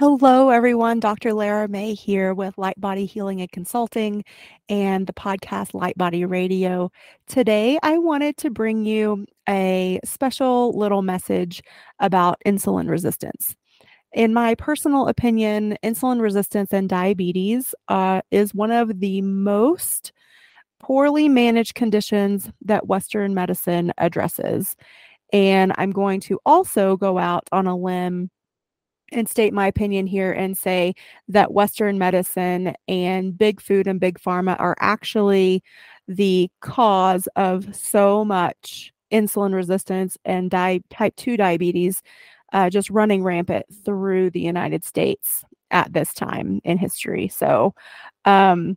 Hello, everyone. Dr. Lara May here with Light Body Healing and Consulting and the podcast Light Body Radio. Today, I wanted to bring you a special little message about insulin resistance. In my personal opinion, insulin resistance and diabetes uh, is one of the most poorly managed conditions that Western medicine addresses. And I'm going to also go out on a limb and state my opinion here and say that Western medicine and big food and big pharma are actually the cause of so much insulin resistance and di- type 2 diabetes uh, just running rampant through the United States at this time in history. So, um,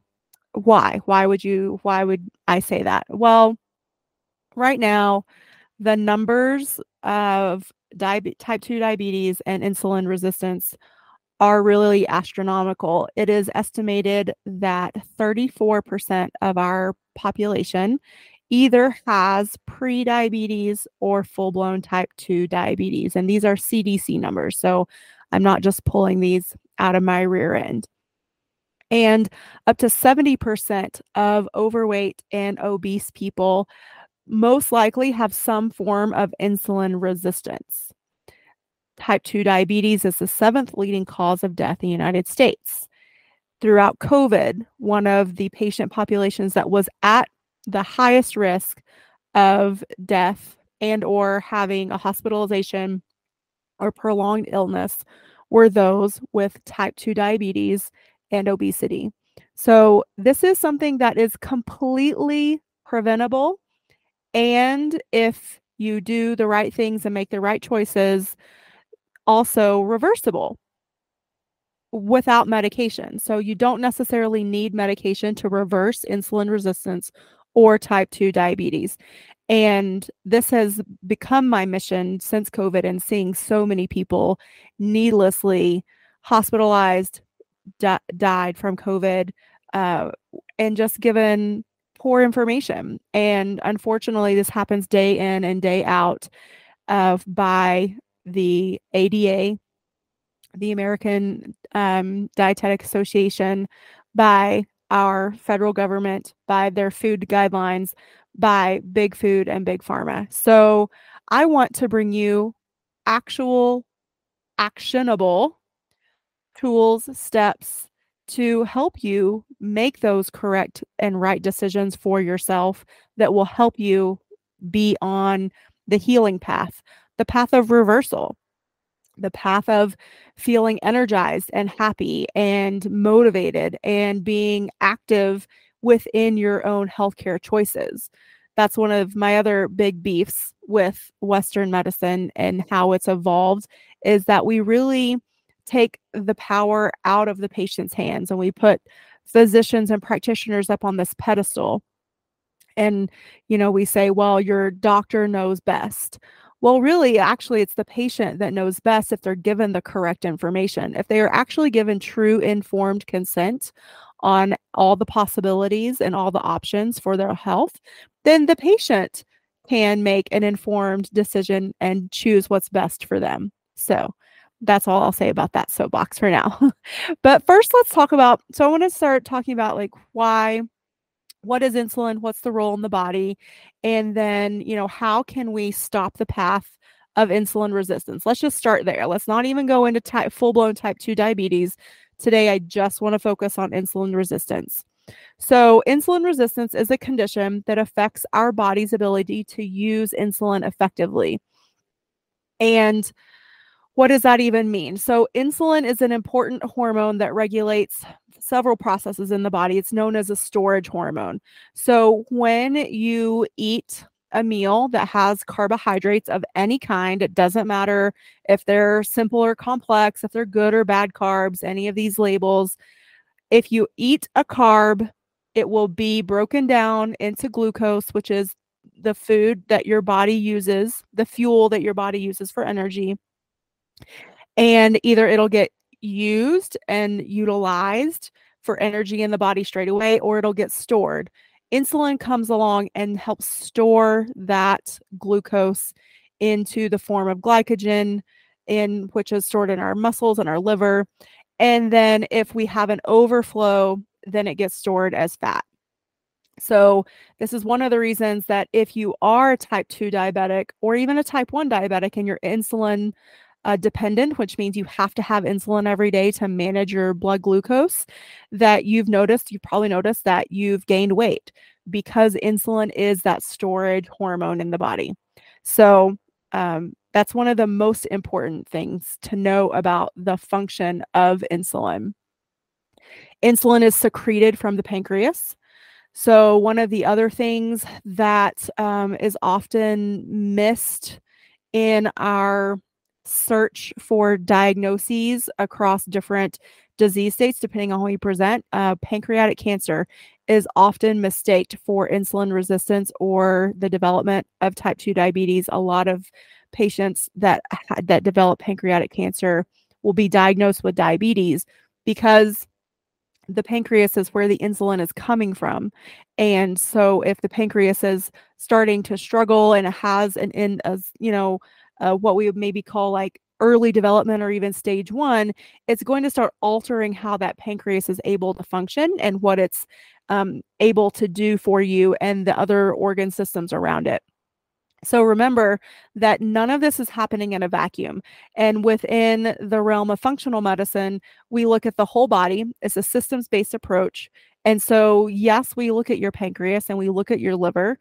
why? Why would you? Why would I say that? Well, right now, the numbers of type 2 diabetes and insulin resistance are really astronomical. It is estimated that 34% of our population either has pre-diabetes or full-blown type 2 diabetes and these are CDC numbers. So I'm not just pulling these out of my rear end. And up to 70% of overweight and obese people most likely have some form of insulin resistance. Type 2 diabetes is the seventh leading cause of death in the United States. Throughout COVID, one of the patient populations that was at the highest risk of death and or having a hospitalization or prolonged illness were those with type 2 diabetes and obesity. So this is something that is completely preventable and if you do the right things and make the right choices, also reversible without medication. So you don't necessarily need medication to reverse insulin resistance or type 2 diabetes. And this has become my mission since COVID and seeing so many people needlessly hospitalized, di- died from COVID, uh, and just given poor information. And unfortunately, this happens day in and day out uh, by the ADA, the American um, Dietetic Association, by our federal government, by their food guidelines, by big food and big pharma. So I want to bring you actual, actionable tools, steps, to help you make those correct and right decisions for yourself that will help you be on the healing path, the path of reversal, the path of feeling energized and happy and motivated and being active within your own healthcare choices. That's one of my other big beefs with Western medicine and how it's evolved is that we really take the power out of the patient's hands and we put physicians and practitioners up on this pedestal. And you know we say well your doctor knows best. Well really actually it's the patient that knows best if they're given the correct information. If they are actually given true informed consent on all the possibilities and all the options for their health then the patient can make an informed decision and choose what's best for them. So that's all I'll say about that soapbox for now. but first, let's talk about. So, I want to start talking about like why, what is insulin? What's the role in the body? And then, you know, how can we stop the path of insulin resistance? Let's just start there. Let's not even go into full blown type 2 diabetes. Today, I just want to focus on insulin resistance. So, insulin resistance is a condition that affects our body's ability to use insulin effectively. And what does that even mean? So, insulin is an important hormone that regulates several processes in the body. It's known as a storage hormone. So, when you eat a meal that has carbohydrates of any kind, it doesn't matter if they're simple or complex, if they're good or bad carbs, any of these labels. If you eat a carb, it will be broken down into glucose, which is the food that your body uses, the fuel that your body uses for energy and either it'll get used and utilized for energy in the body straight away or it'll get stored. Insulin comes along and helps store that glucose into the form of glycogen in which is stored in our muscles and our liver. And then if we have an overflow, then it gets stored as fat. So, this is one of the reasons that if you are a type 2 diabetic or even a type 1 diabetic and your insulin uh, dependent, which means you have to have insulin every day to manage your blood glucose, that you've noticed, you probably noticed that you've gained weight because insulin is that storage hormone in the body. So, um, that's one of the most important things to know about the function of insulin. Insulin is secreted from the pancreas. So, one of the other things that um, is often missed in our search for diagnoses across different disease states, depending on how you present. Uh, pancreatic cancer is often mistaked for insulin resistance or the development of type 2 diabetes. A lot of patients that that develop pancreatic cancer will be diagnosed with diabetes because the pancreas is where the insulin is coming from. And so if the pancreas is starting to struggle and it has an in as you know uh, what we would maybe call like early development or even stage one, it's going to start altering how that pancreas is able to function and what it's um, able to do for you and the other organ systems around it. So remember that none of this is happening in a vacuum. And within the realm of functional medicine, we look at the whole body. It's a systems based approach. And so, yes, we look at your pancreas and we look at your liver.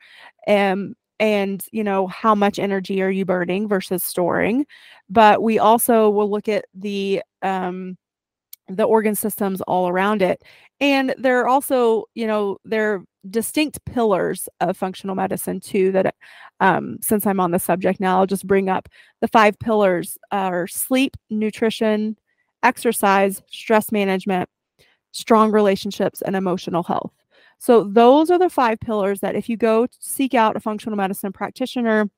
Um, and you know how much energy are you burning versus storing but we also will look at the um the organ systems all around it and there are also you know there are distinct pillars of functional medicine too that um, since i'm on the subject now i'll just bring up. The five pillars are sleep nutrition exercise stress management strong relationships and emotional health so those are the five pillars that if you go seek out a functional medicine practitioner,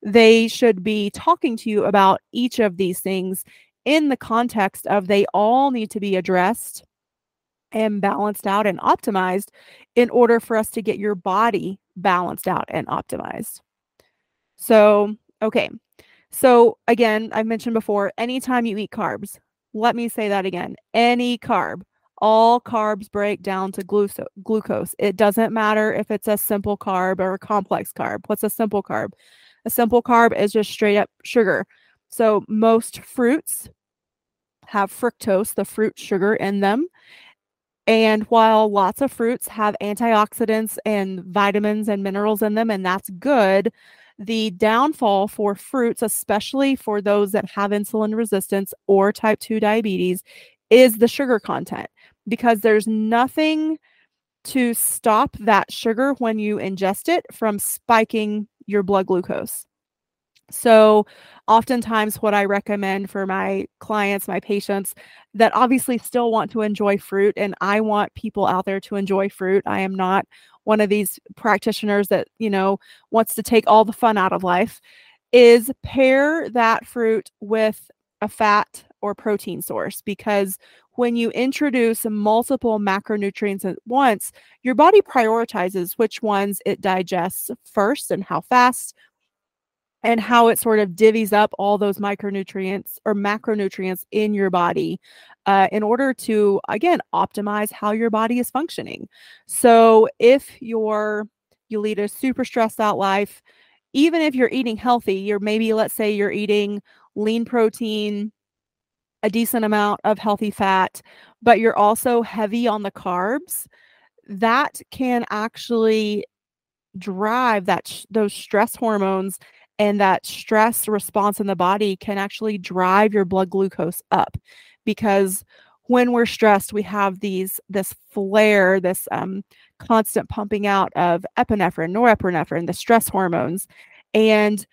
they should be talking to you about each of these things in the context of they all need to be addressed and balanced out and optimized in order for us to get your body balanced out and optimized. So, okay. So, again, I've mentioned before, anytime you eat carbs, let me say that again any carb all carbs break down to glucose. It doesn't matter if it's a simple carb or a complex carb. What's a simple carb? A simple carb is just straight up sugar. So most fruits have fructose, the fruit sugar in them. And while lots of fruits have antioxidants and vitamins and minerals in them, and that's good, the downfall for fruits, especially for those that have insulin resistance or type 2 diabetes, is the sugar content because there's nothing to stop that sugar when you ingest it from spiking your blood glucose. So, oftentimes, what I recommend for my clients, my patients that obviously still want to enjoy fruit, and I want people out there to enjoy fruit. I am not one of these practitioners that, you know, wants to take all the fun out of life, is pair that fruit with a fat or protein source because when you introduce multiple macronutrients at once, your body prioritizes which ones it digests first and how fast, and how it sort of divvies up all those micronutrients or macronutrients in your body uh, in order to, again, optimize how your body is functioning. So if you're you lead a super stressed out life, even if you're eating healthy, you're maybe, let's say, you're eating lean protein, a decent amount of healthy fat, but you're also heavy on the carbs, that can actually drive that those stress hormones and that stress response in the body can actually drive your blood glucose up because when we're stressed we have these this flare this um, constant pumping out of epinephrine norepinephrine the stress hormones and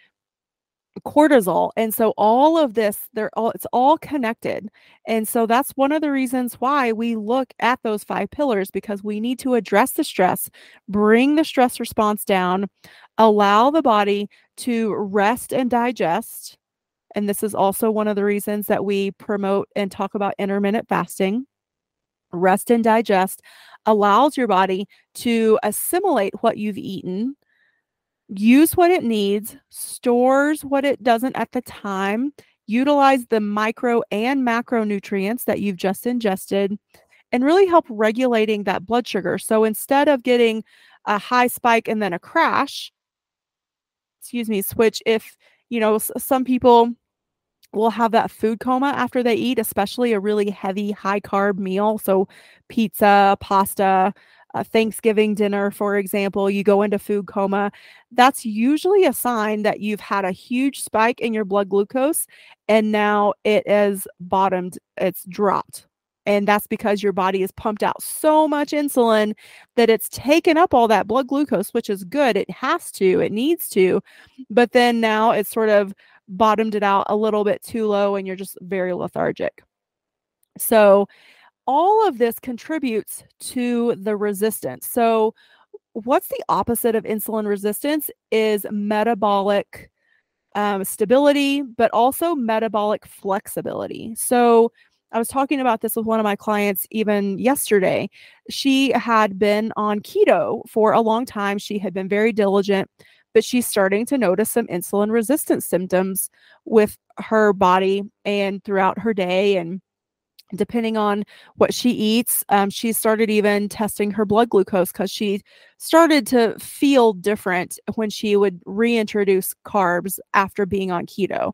cortisol and so all of this they're all it's all connected and so that's one of the reasons why we look at those five pillars because we need to address the stress bring the stress response down allow the body to rest and digest and this is also one of the reasons that we promote and talk about intermittent fasting. Rest and digest allows your body to assimilate what you've eaten use what it needs, stores what it doesn't at the time, utilize the micro and macronutrients that you've just ingested, and really help regulating that blood sugar. So instead of getting a high spike and then a crash, excuse me, switch if, you know, some people will have that food coma after they eat, especially a really heavy, high carb meal. So pizza, pasta, a Thanksgiving dinner, for example, you go into food coma, that's usually a sign that you've had a huge spike in your blood glucose and now it is bottomed, it's dropped. And that's because your body has pumped out so much insulin that it's taken up all that blood glucose, which is good. It has to, it needs to. But then now it's sort of bottomed it out a little bit too low and you're just very lethargic. So, all of this contributes to the resistance. So, what's the opposite of insulin resistance is metabolic um, stability, but also metabolic flexibility. So, I was talking about this with one of my clients even yesterday. She had been on keto for a long time. She had been very diligent, but she's starting to notice some insulin resistance symptoms with her body and throughout her day. And depending on what she eats um, she started even testing her blood glucose because she started to feel different when she would reintroduce carbs after being on keto.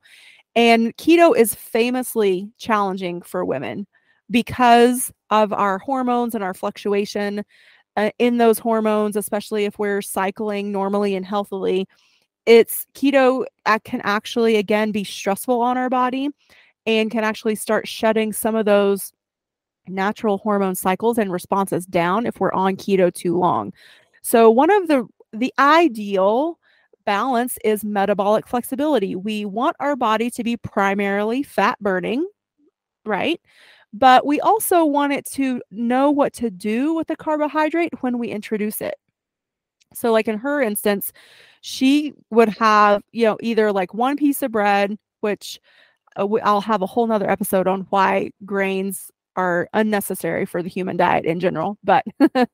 And keto is famously challenging for women because of our hormones and our fluctuation uh, in those hormones especially if we're cycling normally and healthily. It's keto can actually again be stressful on our body and can actually start shutting some of those natural hormone cycles and responses down if we're on keto too long. So one of the the ideal balance is metabolic flexibility. We want our body to be primarily fat burning, right? But we also want it to know what to do with the carbohydrate when we introduce it. So like in her instance, she would have, you know, either like one piece of bread, which I'll have a whole nother episode on why grains are unnecessary for the human diet in general. But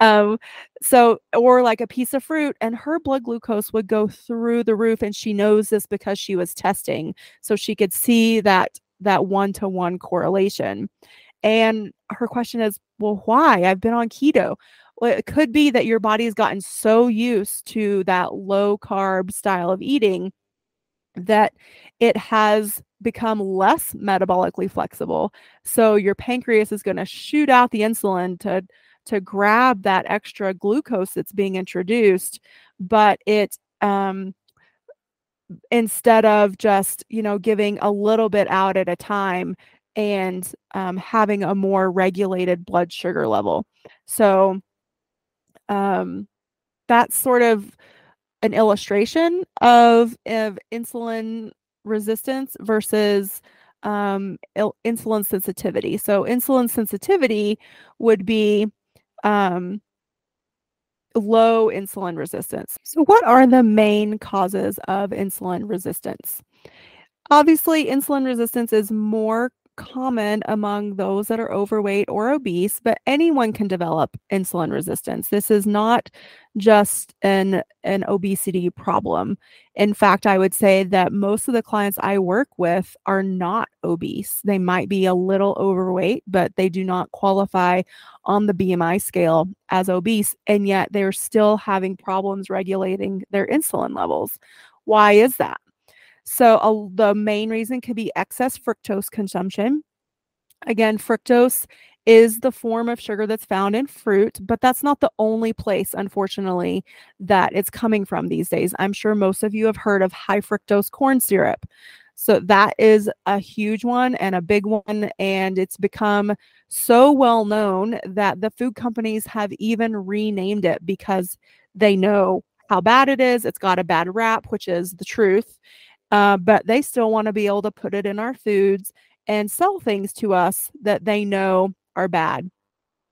um, so, or like a piece of fruit, and her blood glucose would go through the roof. And she knows this because she was testing. So she could see that that one to one correlation. And her question is, well, why? I've been on keto. Well, it could be that your body has gotten so used to that low carb style of eating that it has become less metabolically flexible. So your pancreas is going to shoot out the insulin to to grab that extra glucose that's being introduced, but it um instead of just, you know, giving a little bit out at a time and um, having a more regulated blood sugar level. So um that's sort of an illustration of, of insulin resistance versus um, il- insulin sensitivity. So, insulin sensitivity would be um, low insulin resistance. So, what are the main causes of insulin resistance? Obviously, insulin resistance is more common among those that are overweight or obese, but anyone can develop insulin resistance. This is not just an an obesity problem. In fact, I would say that most of the clients I work with are not obese. They might be a little overweight, but they do not qualify on the BMI scale as obese, and yet they're still having problems regulating their insulin levels. Why is that? So the main reason could be excess fructose consumption. Again, fructose is the form of sugar that's found in fruit, but that's not the only place, unfortunately, that it's coming from these days. I'm sure most of you have heard of high fructose corn syrup. So that is a huge one and a big one. And it's become so well known that the food companies have even renamed it because they know how bad it is. It's got a bad rap, which is the truth. Uh, but they still want to be able to put it in our foods and sell things to us that they know are bad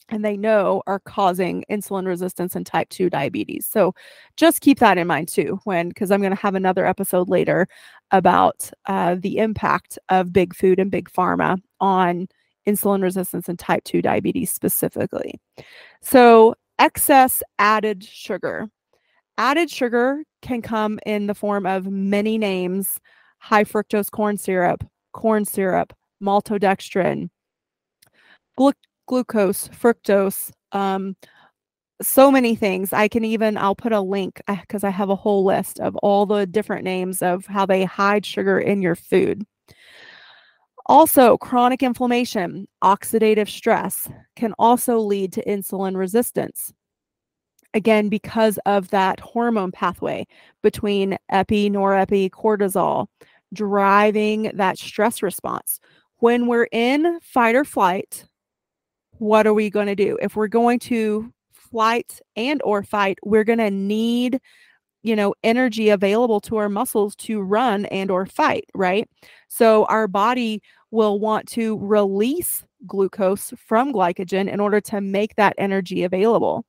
and they know are causing insulin resistance and type 2 diabetes. So just keep that in mind too, when because I'm going to have another episode later about uh, the impact of big food and big pharma on insulin resistance and type 2 diabetes specifically. So, excess added sugar. Added sugar can come in the form of many names high fructose corn syrup, corn syrup, maltodextrin, glu- glucose, fructose, um, so many things. I can even, I'll put a link because I have a whole list of all the different names of how they hide sugar in your food. Also, chronic inflammation, oxidative stress can also lead to insulin resistance. Again, because of that hormone pathway between epi, norepi, cortisol, driving that stress response. When we're in fight or flight, what are we going to do? If we're going to flight and or fight, we're going to need you know energy available to our muscles to run and or fight, right? So our body will want to release glucose from glycogen in order to make that energy available.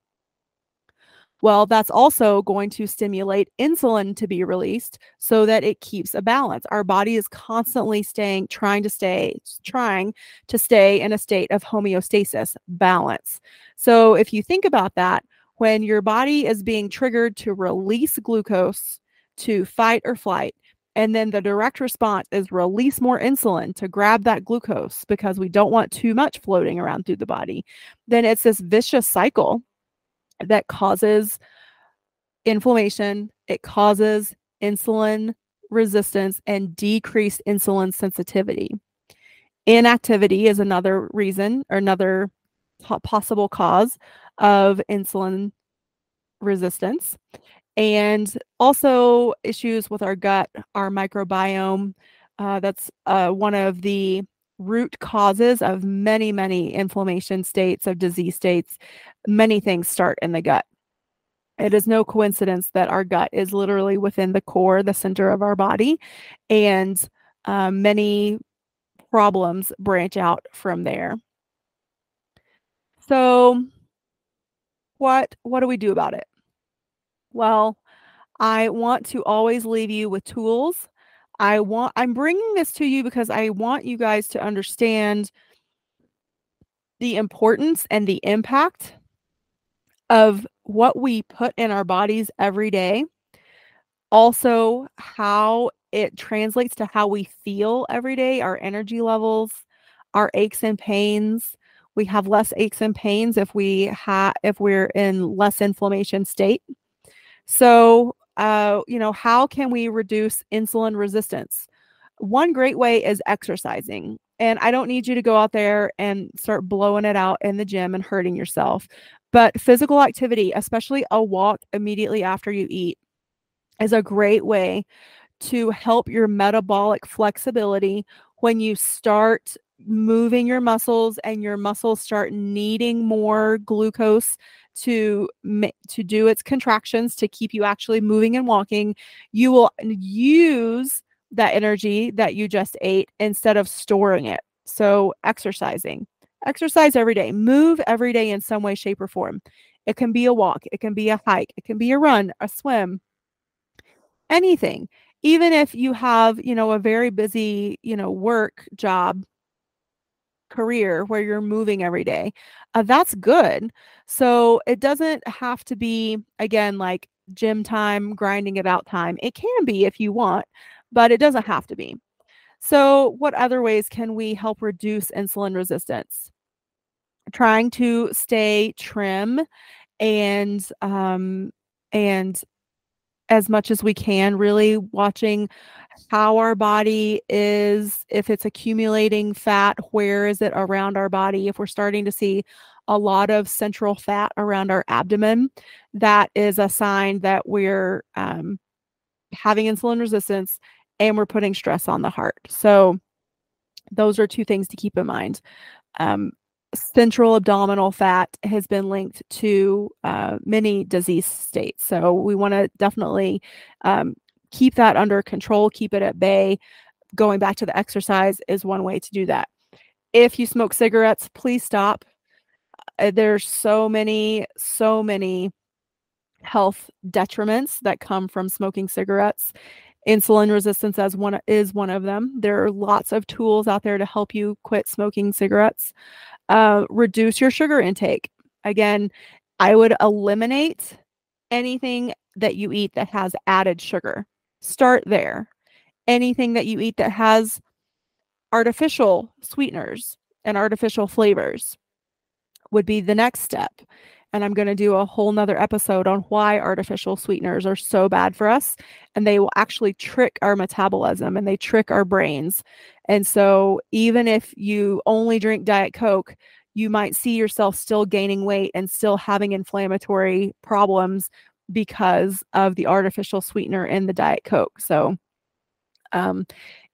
Well, that's also going to stimulate insulin to be released so that it keeps a balance. Our body is constantly staying, trying to stay, trying to stay in a state of homeostasis, balance. So if you think about that, when your body is being triggered to release glucose to fight or flight, and then the direct response is release more insulin to grab that glucose because we don't want too much floating around through the body, then it's this vicious cycle that causes inflammation, it causes insulin resistance and decreased insulin sensitivity. Inactivity is another reason or another possible cause of insulin resistance. And also issues with our gut, our microbiome. Uh, that's uh, one of the root causes of many, many inflammation states, of disease states. Many things start in the gut. It is no coincidence that our gut is literally within the core, the center of our body, and um, many problems branch out from there. So, what what do we do about it? Well, I want to always leave you with tools I want I'm bringing this to you because I want you guys to understand the importance and the impact of what we put in our bodies every day. Also, how it translates to how we feel every day, our energy levels, our aches and pains. We have less aches and pains if we have if we're in less inflammation state. So, uh, you know, how can we reduce insulin resistance? One great way is exercising. And I don't need you to go out there and start blowing it out in the gym and hurting yourself. But physical activity, especially a walk immediately after you eat, is a great way to help your metabolic flexibility when you start moving your muscles and your muscles start needing more glucose to to do its contractions to keep you actually moving and walking you will use that energy that you just ate instead of storing it. So exercising. Exercise every day. Move every day in some way shape or form. It can be a walk. It can be a hike. It can be a run a swim. Anything. Even if you have you know a very busy you know work job career where you're moving every day, uh, that's good. So it doesn't have to be, again, like gym time, grinding it out time. It can be if you want, but it doesn't have to be. So, what other ways can we help reduce insulin resistance? Trying to stay trim and um, and as much as we can, really watching how our body is, if it's accumulating fat, where is it around our body? If we're starting to see a lot of central fat around our abdomen, that is a sign that we're um, having insulin resistance and we're putting stress on the heart. So, those are two things to keep in mind. Um, central abdominal fat has been linked to uh, many disease states. So, we want to definitely um, keep that under control, keep it at bay. Going back to the exercise is one way to do that. If you smoke cigarettes, please stop. Uh, there's so many, so many health detriments that come from smoking cigarettes. Insulin resistance as one is one of them. There are lots of tools out there to help you quit smoking cigarettes. Uh, reduce your sugar intake. Again, I would eliminate anything that you eat that has added sugar. Start there. Anything that you eat that has artificial sweeteners and artificial flavors would be the next step. And I'm going to do a whole nother episode on why artificial sweeteners are so bad for us. And they will actually trick our metabolism and they trick our brains. And so, even if you only drink Diet Coke, you might see yourself still gaining weight and still having inflammatory problems because of the artificial sweetener in the Diet Coke. So, um,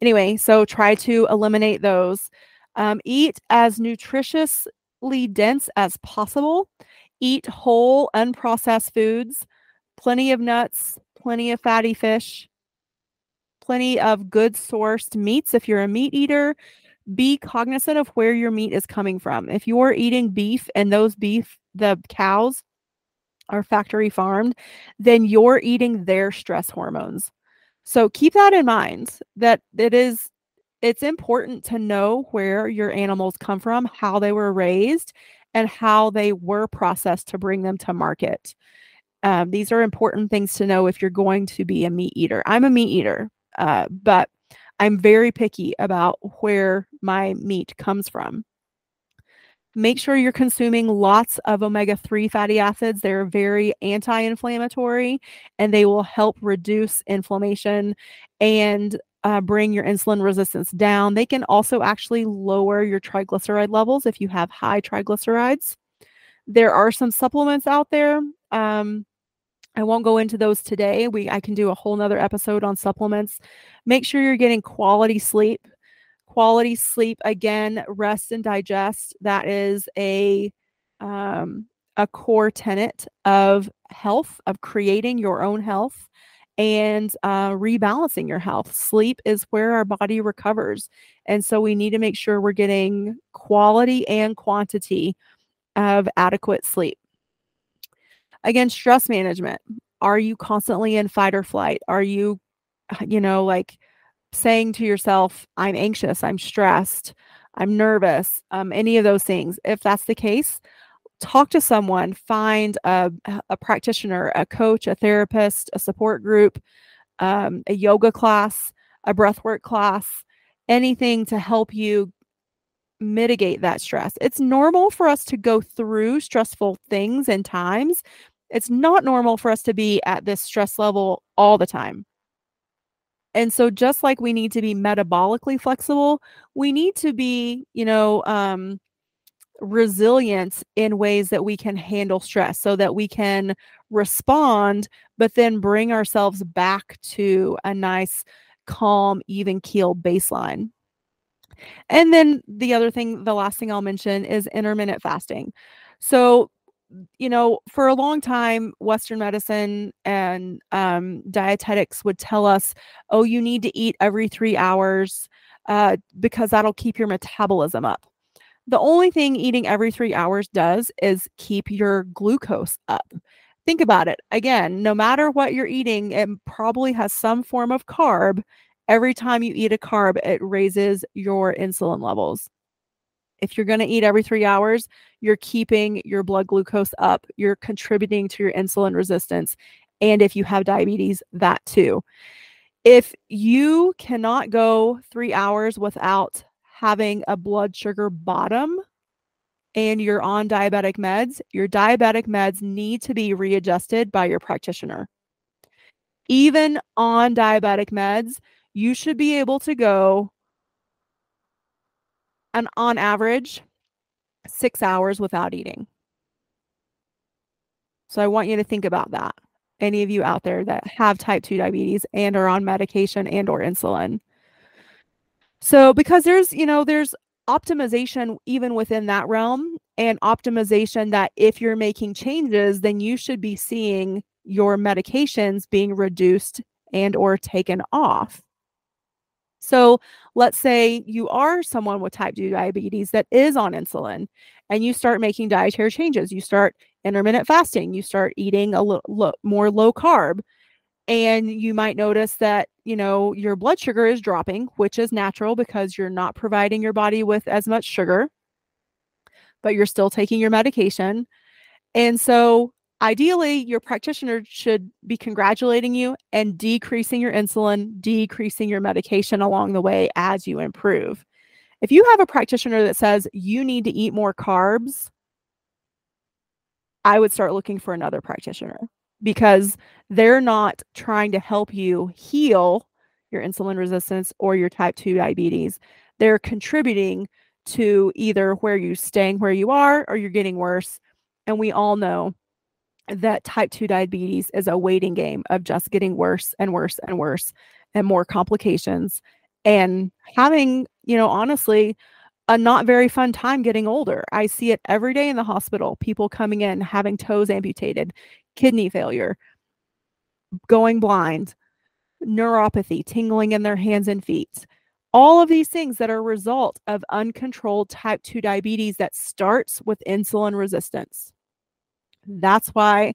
anyway, so try to eliminate those. Um, eat as nutritiously dense as possible. Eat whole, unprocessed foods, plenty of nuts, plenty of fatty fish, plenty of good sourced meats if you're a meat eater. Be cognizant of where your meat is coming from. If you're eating beef and those beef, the cows are factory farmed, then you're eating their stress hormones. So keep that in mind that it is it's important to know where your animals come from, how they were raised, and how they were processed to bring them to market. Um, these are important things to know if you're going to be a meat eater. I'm a meat eater, uh, but I'm very picky about where my meat comes from. Make sure you're consuming lots of omega 3 fatty acids. They're very anti inflammatory and they will help reduce inflammation and uh, bring your insulin resistance down. They can also actually lower your triglyceride levels if you have high triglycerides. There are some supplements out there. Um, I won't go into those today. We I can do a whole nother episode on supplements. Make sure you're getting quality sleep. Quality sleep again, rest and digest. That is a um, a core tenet of health, of creating your own health and uh, rebalancing your health. Sleep is where our body recovers. And so we need to make sure we're getting quality and quantity of adequate sleep. Again, stress management. Are you constantly in fight or flight? Are you, you know, like saying to yourself, I'm anxious, I'm stressed, I'm nervous, um, any of those things? If that's the case, talk to someone, find a, a practitioner, a coach, a therapist, a support group, um, a yoga class, a breathwork class, anything to help you mitigate that stress. It's normal for us to go through stressful things and times. It's not normal for us to be at this stress level all the time. And so just like we need to be metabolically flexible, we need to be, you know, um, resilience in ways that we can handle stress so that we can respond, but then bring ourselves back to a nice, calm, even keel baseline. And then the other thing, the last thing I'll mention is intermittent fasting. So, you know, for a long time, Western medicine and um, dietetics would tell us, oh, you need to eat every three hours uh, because that'll keep your metabolism up. The only thing eating every three hours does is keep your glucose up. Think about it. Again, no matter what you're eating, it probably has some form of carb. Every time you eat a carb, it raises your insulin levels. If you're going to eat every three hours, you're keeping your blood glucose up. You're contributing to your insulin resistance. And if you have diabetes, that too. If you cannot go three hours without having a blood sugar bottom and you're on diabetic meds, your diabetic meds need to be readjusted by your practitioner. even on diabetic meds, you should be able to go and on average six hours without eating. So I want you to think about that. Any of you out there that have type 2 diabetes and are on medication and or insulin. So because there's, you know, there's optimization even within that realm and optimization that if you're making changes, then you should be seeing your medications being reduced and or taken off. So let's say you are someone with type 2 diabetes that is on insulin and you start making dietary changes. You start intermittent fasting, you start eating a little more low carb, and you might notice that you know your blood sugar is dropping which is natural because you're not providing your body with as much sugar but you're still taking your medication. And so ideally your practitioner should be congratulating you and decreasing your insulin decreasing your medication along the way as you improve. If you have a practitioner that says you need to eat more carbs i would start looking for another practitioner because they're not trying to help you heal your insulin resistance or your type 2 diabetes. They're contributing to either where you're staying where you are or you're getting worse. And we all know that type 2 diabetes is a waiting game of just getting worse and worse and worse and more complications and having, you know, honestly, a not very fun time getting older. I see it every day in the hospital, people coming in having toes amputated, kidney failure, going blind, neuropathy, tingling in their hands and feet. All of these things that are a result of uncontrolled type 2 diabetes that starts with insulin resistance. That's why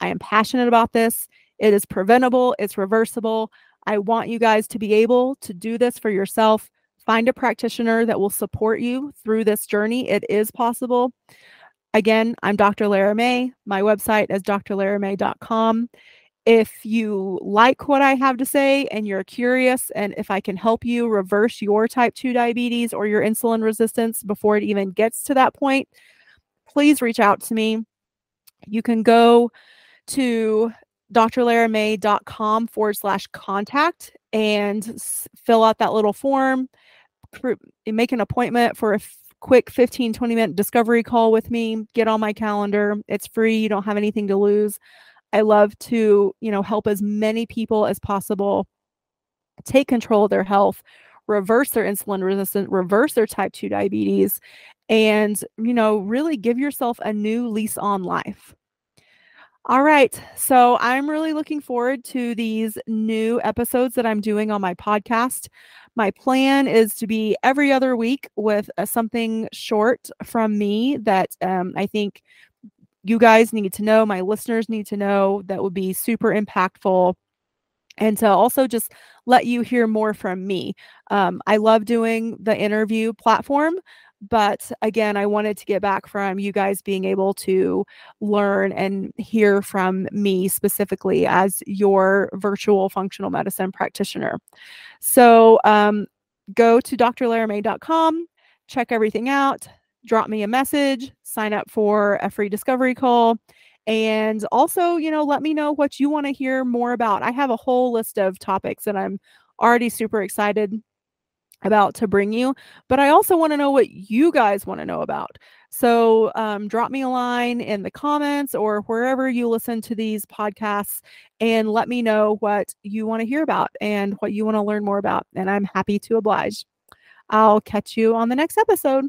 I am passionate about this. It is preventable, it's reversible. I want you guys to be able to do this for yourself. Find a practitioner that will support you through this journey. It is possible. Again, I'm Dr. Lara May. My website is drlaramay.com. If you like what I have to say and you're curious, and if I can help you reverse your type 2 diabetes or your insulin resistance before it even gets to that point, please reach out to me. You can go to drlaramay.com forward slash contact and fill out that little form, make an appointment for a quick 15, 20 minute discovery call with me, get on my calendar. It's free. You don't have anything to lose. I love to, you know, help as many people as possible take control of their health, reverse their insulin resistance, reverse their type 2 diabetes, and, you know, really give yourself a new lease on life. All right. So I'm really looking forward to these new episodes that I'm doing on my podcast. My plan is to be every other week with uh, something short from me that um, I think you guys need to know, my listeners need to know that would be super impactful and to also just let you hear more from me. Um, I love doing the interview platform, but again, I wanted to get back from you guys being able to learn and hear from me specifically as your virtual functional medicine practitioner. So um, go to drlaramay.com, check everything out, drop me a message, sign up for a free discovery call. And also, you know, let me know what you want to hear more about. I have a whole list of topics that I'm already super excited about to bring you, but I also want to know what you guys want to know about. So um, drop me a line in the comments or wherever you listen to these podcasts and let me know what you want to hear about and what you want to learn more about. And I'm happy to oblige. I'll catch you on the next episode.